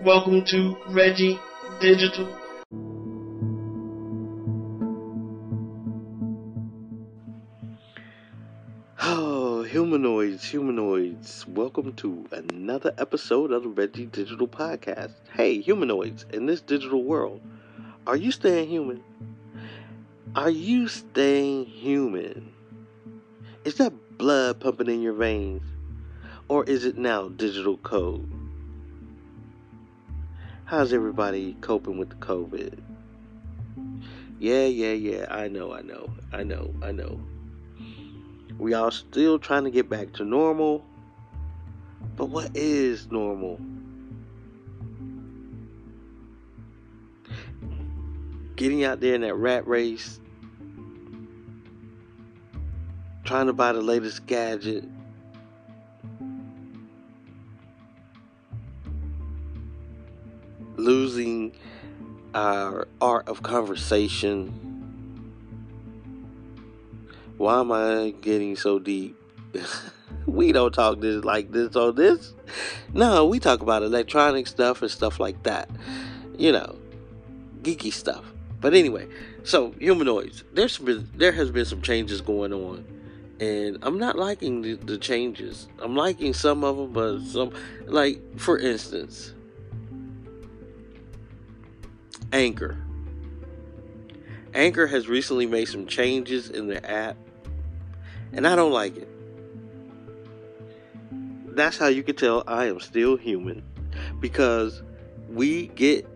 Welcome to Reggie Digital. Oh, humanoids, humanoids. Welcome to another episode of the Reggie Digital Podcast. Hey, humanoids, in this digital world, are you staying human? Are you staying human? Is that blood pumping in your veins? Or is it now digital code? How's everybody coping with the COVID? Yeah, yeah, yeah. I know, I know, I know, I know. We are still trying to get back to normal. But what is normal? Getting out there in that rat race, trying to buy the latest gadget. Our art of conversation. Why am I getting so deep? we don't talk this like this on this. No, we talk about electronic stuff and stuff like that. You know, geeky stuff. But anyway, so humanoids. There's been there has been some changes going on, and I'm not liking the, the changes. I'm liking some of them, but some like for instance, Anchor. Anchor has recently made some changes in their app, and I don't like it. That's how you can tell I am still human because we get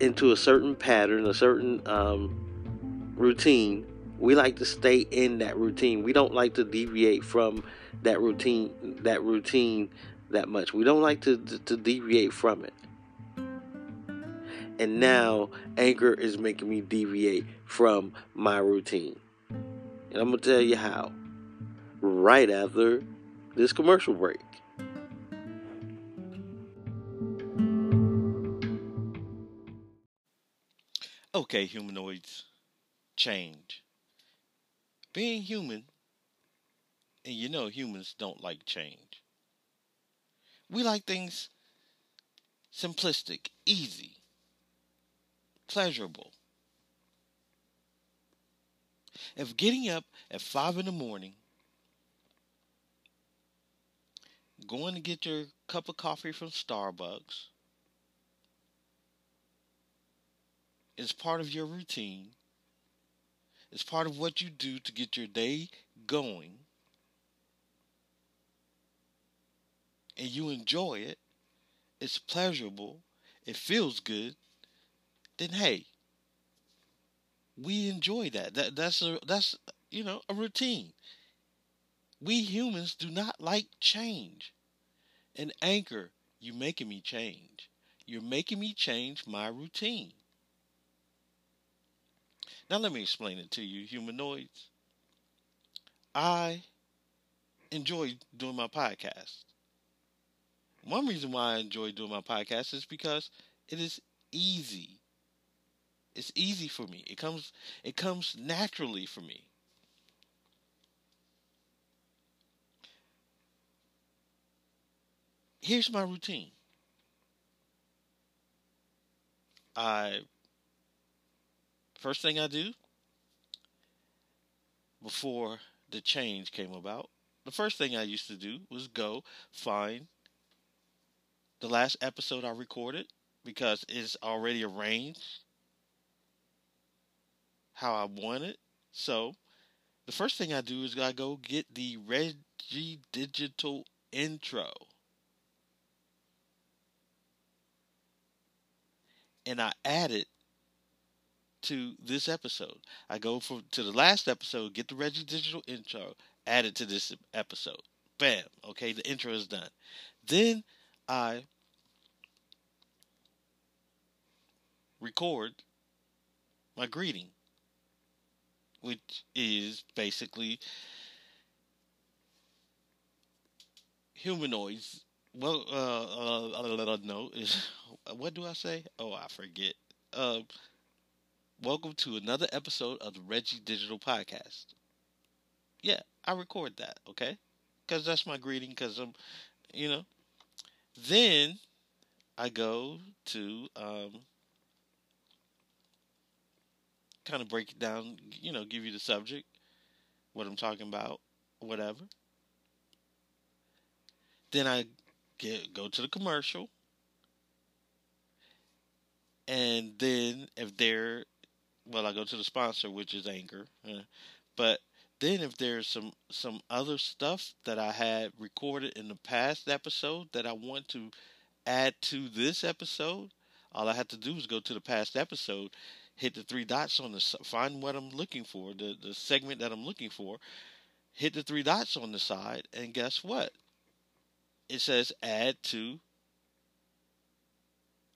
into a certain pattern, a certain um, routine. We like to stay in that routine. We don't like to deviate from that routine, that routine that much. We don't like to, to, to deviate from it. And now Anchor is making me deviate from my routine. And I'm going to tell you how. Right after this commercial break. Okay, humanoids, change. Being human, and you know humans don't like change. We like things simplistic, easy, pleasurable. If getting up at five in the morning, going to get your cup of coffee from Starbucks, is part of your routine, it's part of what you do to get your day going, and you enjoy it, it's pleasurable, it feels good, then hey, we enjoy that. That that's a that's you know a routine. We humans do not like change. And anchor, you're making me change. You're making me change my routine. Now let me explain it to you, humanoids. I enjoy doing my podcast. One reason why I enjoy doing my podcast is because it is easy. It's easy for me. It comes it comes naturally for me. Here's my routine. I first thing I do before the change came about, the first thing I used to do was go find the last episode I recorded because it's already arranged how I want it. So the first thing I do is I go get the Reggie Digital intro. And I add it to this episode. I go for to the last episode, get the Reggie Digital intro, add it to this episode. Bam. Okay, the intro is done. Then I record my greeting, which is basically humanoids. Well, uh, uh, no, is what do I say? Oh, I forget. Uh, welcome to another episode of the Reggie Digital Podcast. Yeah, I record that, okay? Because that's my greeting. Because I'm, you know. Then I go to um, kind of break it down, you know, give you the subject, what I'm talking about, whatever. Then I get go to the commercial. And then if they're well, I go to the sponsor, which is Anchor. But then if there's some some other stuff that I had recorded in the past episode that I want to add to this episode, all I have to do is go to the past episode, hit the three dots on the find what I'm looking for, the the segment that I'm looking for, hit the three dots on the side, and guess what? It says add to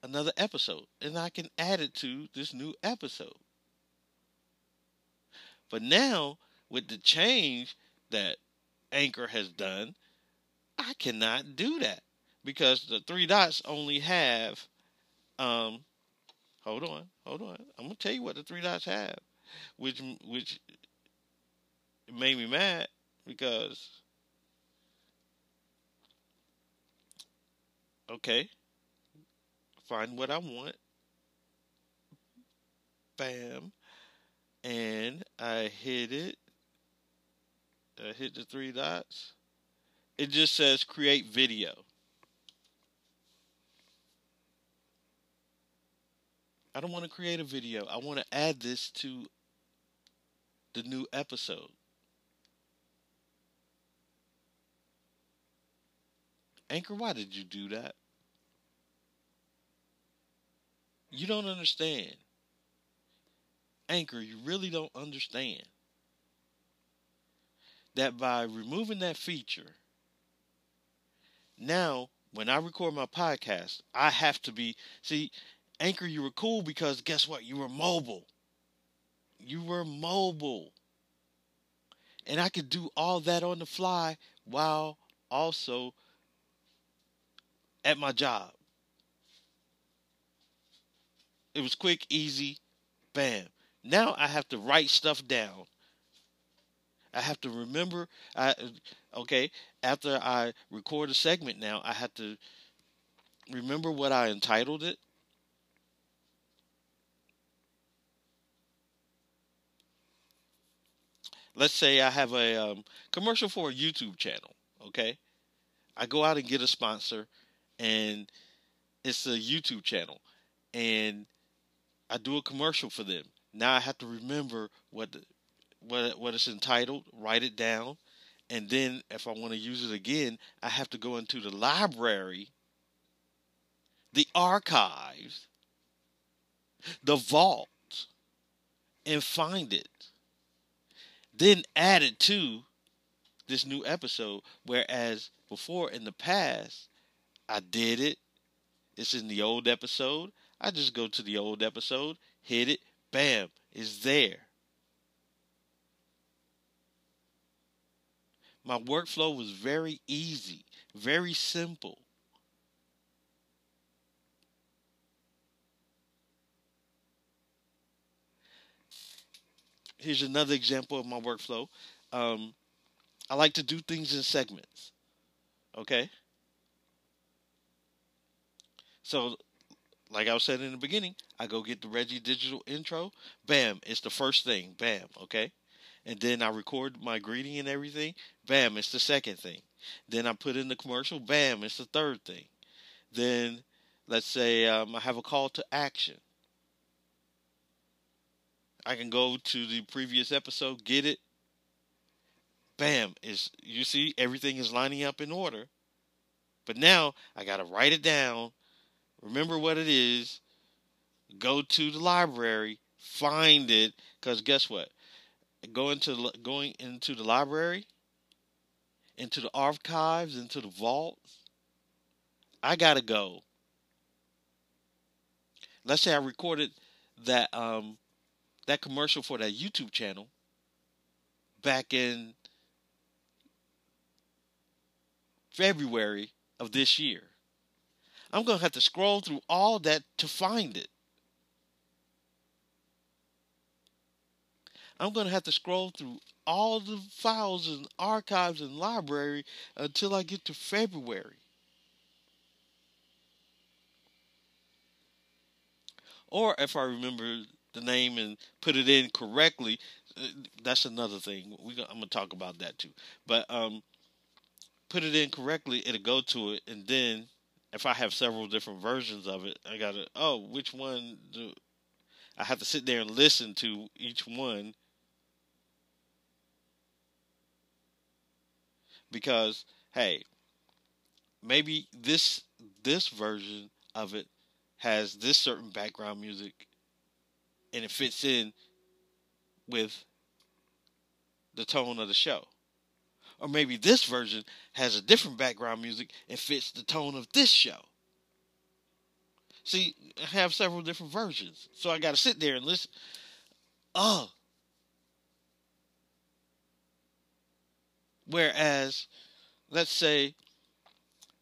another episode, and I can add it to this new episode. But now, with the change that Anchor has done, I cannot do that because the three dots only have um hold on, hold on. I'm gonna tell you what the three dots have, which which made me mad because okay, find what I want. Bam and I hit it. I hit the three dots. It just says create video. I don't want to create a video. I want to add this to the new episode. Anchor, why did you do that? You don't understand. Anchor, you really don't understand that by removing that feature, now when I record my podcast, I have to be see, Anchor, you were cool because guess what? You were mobile. You were mobile. And I could do all that on the fly while also at my job. It was quick, easy, bam. Now I have to write stuff down. I have to remember. I okay. After I record a segment, now I have to remember what I entitled it. Let's say I have a um, commercial for a YouTube channel. Okay, I go out and get a sponsor, and it's a YouTube channel, and I do a commercial for them now I have to remember what the, what what it's entitled, write it down, and then if I want to use it again, I have to go into the library, the archives, the vault, and find it. Then add it to this new episode. Whereas before in the past, I did it. It's in the old episode. I just go to the old episode, hit it, bam, it's there. My workflow was very easy, very simple. Here's another example of my workflow. Um, I like to do things in segments. Okay? So like I was saying in the beginning, I go get the Reggie Digital intro. Bam, it's the first thing. Bam, okay. And then I record my greeting and everything. Bam, it's the second thing. Then I put in the commercial. Bam, it's the third thing. Then let's say um, I have a call to action. I can go to the previous episode, get it. Bam, is you see everything is lining up in order. But now I got to write it down remember what it is, go to the library, find it, because guess what? Go into going into the library, into the archives, into the vaults. I gotta go. Let's say I recorded that um that commercial for that YouTube channel back in February of this year. I'm going to have to scroll through all that to find it. I'm going to have to scroll through all the files and archives and library until I get to February. or if I remember the name and put it in correctly, that's another thing. We I'm gonna talk about that too. But um, put it in correctly, it'll go to it, and then if I have several different versions of it, I gotta oh, which one do I have to sit there and listen to each one because hey, maybe this this version of it has this certain background music and it fits in with the tone of the show. Or maybe this version has a different background music and fits the tone of this show. See, I have several different versions. So I got to sit there and listen. Oh. Whereas, let's say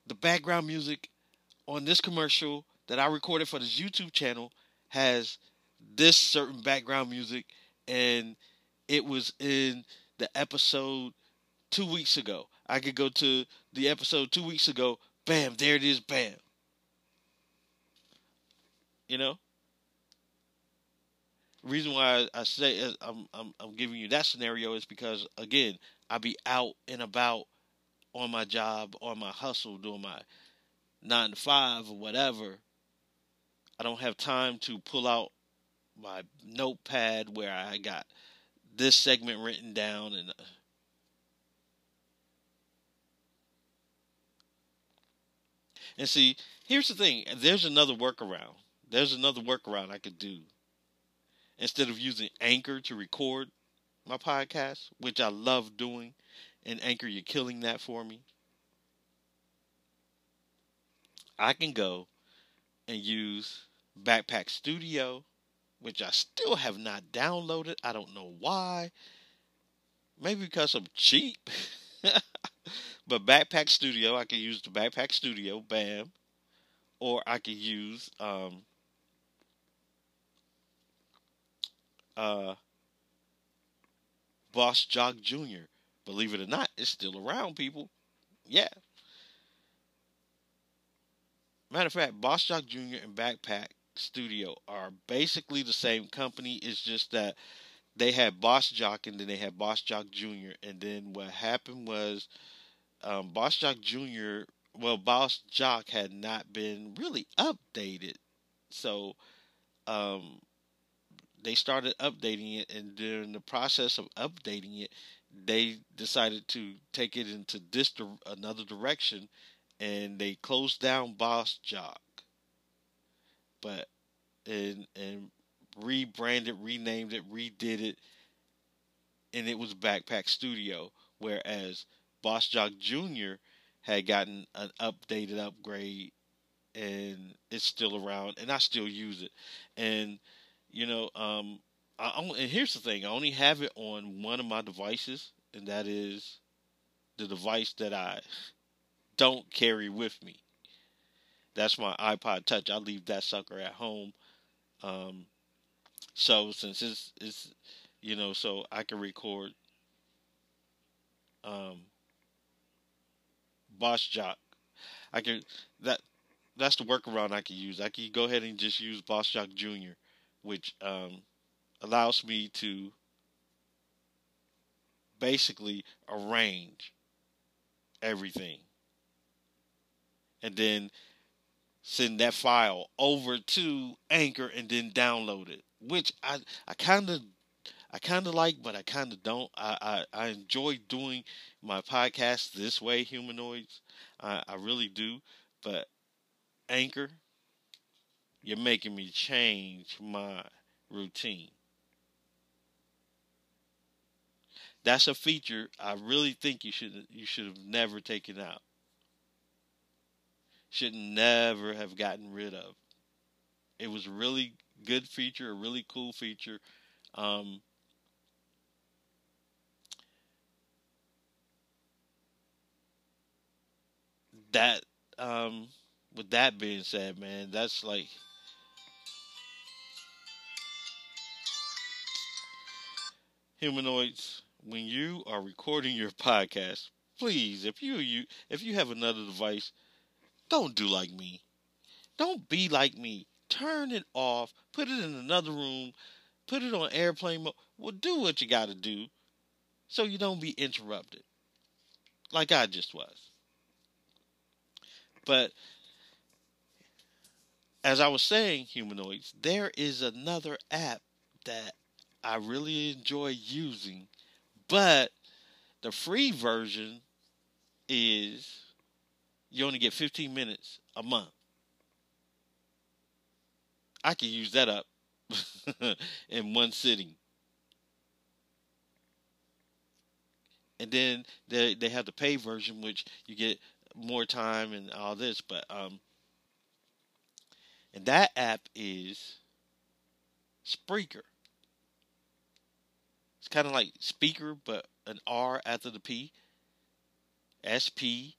the background music on this commercial that I recorded for this YouTube channel has this certain background music and it was in the episode two weeks ago. I could go to the episode two weeks ago, bam, there it is, bam. You know? Reason why I say uh, I'm, I'm I'm giving you that scenario is because again I be out and about on my job, on my hustle, doing my nine to five or whatever. I don't have time to pull out my notepad where I got this segment written down and uh, and see here's the thing there's another workaround. There's another workaround I could do. Instead of using anchor to record my podcast which I love doing and anchor you're killing that for me I can go and use Backpack Studio which I still have not downloaded. I don't know why. Maybe because I'm cheap. but Backpack Studio, I can use the Backpack Studio, bam. Or I can use um, uh, Boss Jock Jr. Believe it or not, it's still around, people. Yeah. Matter of fact, Boss Jock Jr. and Backpack Studio are basically the same company. It's just that they had Boss Jock and then they had Boss Jock Jr. And then what happened was um, Boss Jock Jr. Well, Boss Jock had not been really updated, so um, they started updating it. And during the process of updating it, they decided to take it into this another direction, and they closed down Boss Jock but and and rebranded, renamed it, redid it, and it was Backpack Studio. Whereas Boss Jock Jr. had gotten an updated upgrade, and it's still around, and I still use it. And you know, um, I and here's the thing: I only have it on one of my devices, and that is the device that I don't carry with me. That's my iPod Touch. I leave that sucker at home. Um, so since it's it's you know, so I can record um, Boss Jock. I can that that's the workaround I can use. I can go ahead and just use Boss Jock Jr., which um, allows me to basically arrange everything. And then send that file over to Anchor and then download it, which I I kind of I kind of like, but I kind of don't. I, I, I enjoy doing my podcast this way, humanoids. I, I really do. But Anchor, you're making me change my routine. That's a feature I really think you should you should have never taken out should never have gotten rid of. It was really good feature, a really cool feature. Um, that um, with that being said, man, that's like humanoids. When you are recording your podcast, please, if you you if you have another device don't do like me. Don't be like me. turn it off, put it in another room, put it on airplane mode. Well, do what you got to do so you don't be interrupted, like I just was. But as I was saying, humanoids, there is another app that I really enjoy using, but the free version is you only get 15 minutes a month. I can use that up in one sitting. And then they they have the pay version, which you get more time and all this. But um, and that app is Spreaker. It's kind of like speaker, but an R after the P. S P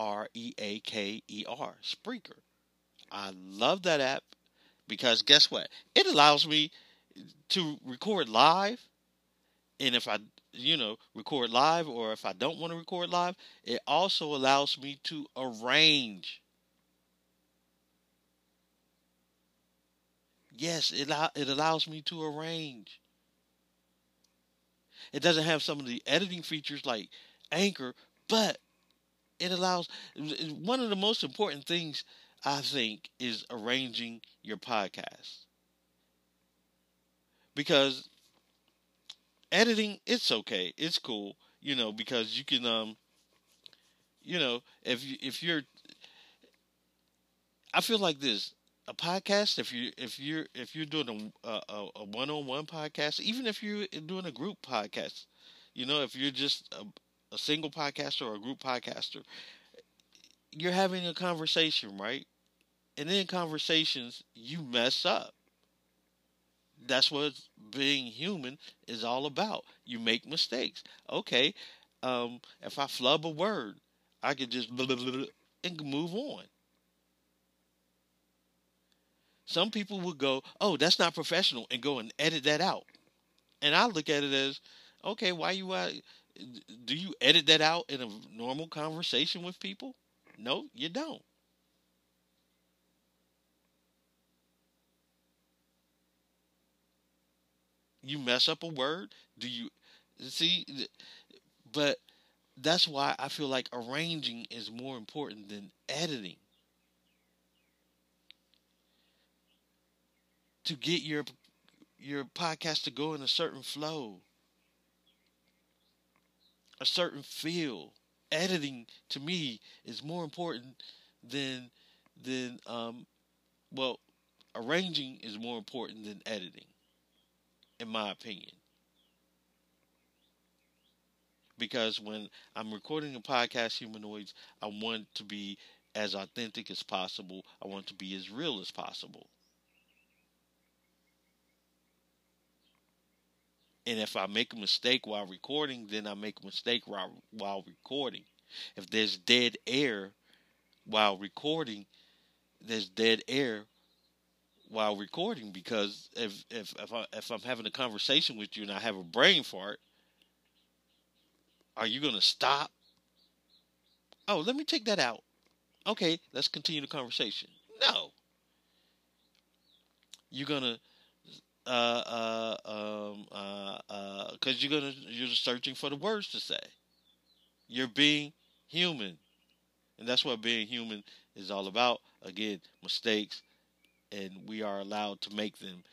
R E A K E R. Spreaker. I love that app because guess what? It allows me to record live. And if I, you know, record live or if I don't want to record live, it also allows me to arrange. Yes, it, it allows me to arrange. It doesn't have some of the editing features like Anchor, but it allows one of the most important things I think is arranging your podcast. Because editing it's okay. It's cool, you know, because you can um you know, if you if you're I feel like this a podcast if you if you're if you're doing a a, a one-on-one podcast even if you're doing a group podcast you know if you're just a, a single podcaster or a group podcaster you're having a conversation right? And in conversations you mess up. That's what being human is all about. You make mistakes. Okay um, if i flub a word i could just blah, blah, blah, and move on. Some people would go, "Oh, that's not professional," and go and edit that out. And I look at it as, okay, why you do you edit that out in a normal conversation with people? No, you don't. You mess up a word, do you see? But that's why I feel like arranging is more important than editing. to get your your podcast to go in a certain flow, a certain feel. Editing to me is more important than than um well arranging is more important than editing in my opinion. Because when I'm recording a podcast humanoids I want to be as authentic as possible. I want to be as real as possible And if I make a mistake while recording, then I make a mistake while, while recording. If there's dead air while recording, there's dead air while recording because if if if, I, if I'm having a conversation with you and I have a brain fart, are you to stop? Oh, let me take that out. Okay, let's continue the conversation. No. You're going to uh, uh, um, uh, uh, because you're gonna you're searching for the words to say. You're being human, and that's what being human is all about. Again, mistakes, and we are allowed to make them.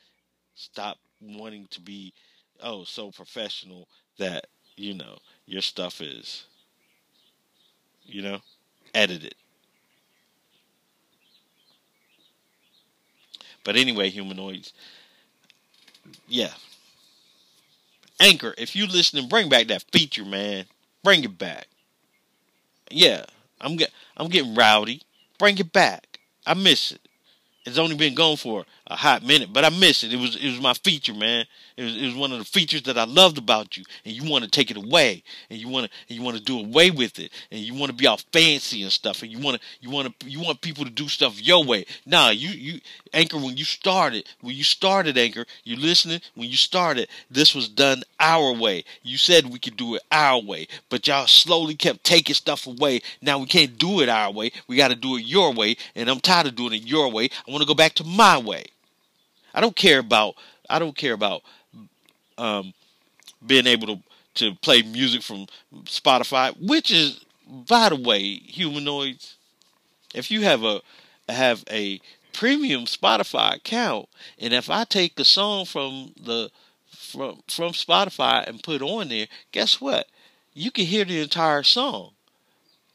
Stop wanting to be oh so professional that you know your stuff is you know edited. But anyway, humanoids yeah. Anchor, if you listening, bring back that feature, man. Bring it back. Yeah, I'm get I'm getting rowdy. Bring it back. I miss it. It's only been gone for a hot minute, but I miss it. It was it was my feature, man. It was, it was one of the features that I loved about you, and you want to take it away, and you want to you want to do away with it, and you want to be all fancy and stuff, and you want to you want to you want people to do stuff your way. Nah, you you anchor when you started when you started anchor, you listening when you started. This was done our way. You said we could do it our way, but y'all slowly kept taking stuff away. Now we can't do it our way. We got to do it your way, and I'm tired of doing it your way. I want to go back to my way. I don't care about I don't care about um, being able to to play music from Spotify, which is by the way, humanoids. If you have a have a premium Spotify account, and if I take a song from the from from Spotify and put on there, guess what? You can hear the entire song.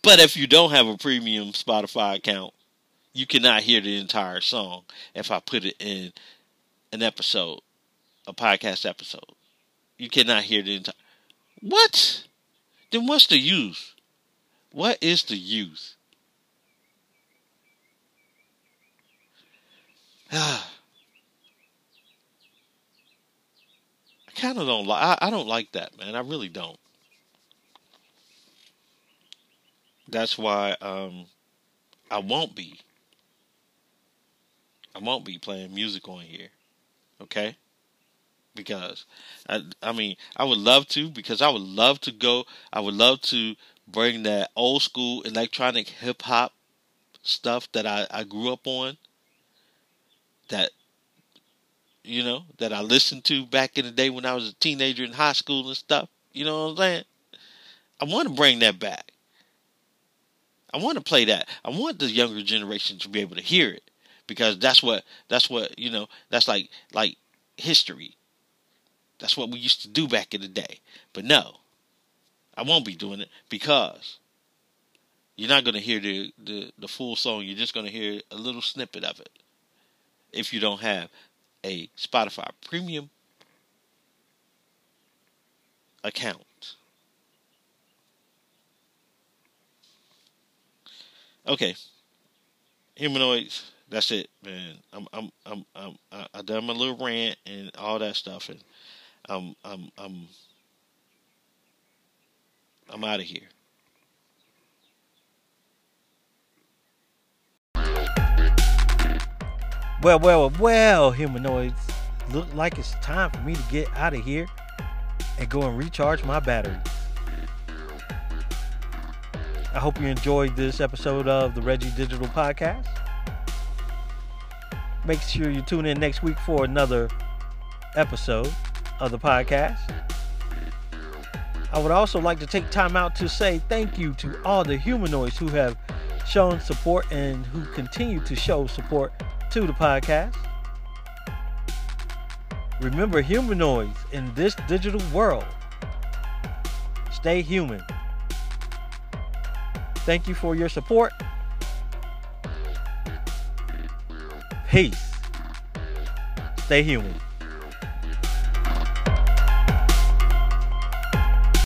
But if you don't have a premium Spotify account, you cannot hear the entire song if I put it in an episode, a podcast episode. You cannot hear the entire. What? Then what's the use? What is the use? Ah. I kind of don't like. I, don't like that, man. I really don't. That's why um, I won't be. I won't be playing music on here. Okay? Because I I mean, I would love to because I would love to go I would love to bring that old school electronic hip hop stuff that I, I grew up on that you know that I listened to back in the day when I was a teenager in high school and stuff. You know what I'm saying? I want to bring that back. I want to play that. I want the younger generation to be able to hear it because that's what that's what you know. That's like like history. That's what we used to do back in the day. But no, I won't be doing it because you're not going to hear the, the, the full song. You're just going to hear a little snippet of it if you don't have a Spotify premium account. Okay, humanoids. That's it, man. I'm I'm I'm I'm I done my little rant and all that stuff, and I'm I'm I'm I'm out of here. Well, well, well, humanoids. Look like it's time for me to get out of here and go and recharge my batteries. I hope you enjoyed this episode of the Reggie Digital Podcast. Make sure you tune in next week for another episode of the podcast. I would also like to take time out to say thank you to all the humanoids who have shown support and who continue to show support to the podcast. Remember, humanoids in this digital world, stay human. Thank you for your support. Peace. Stay human.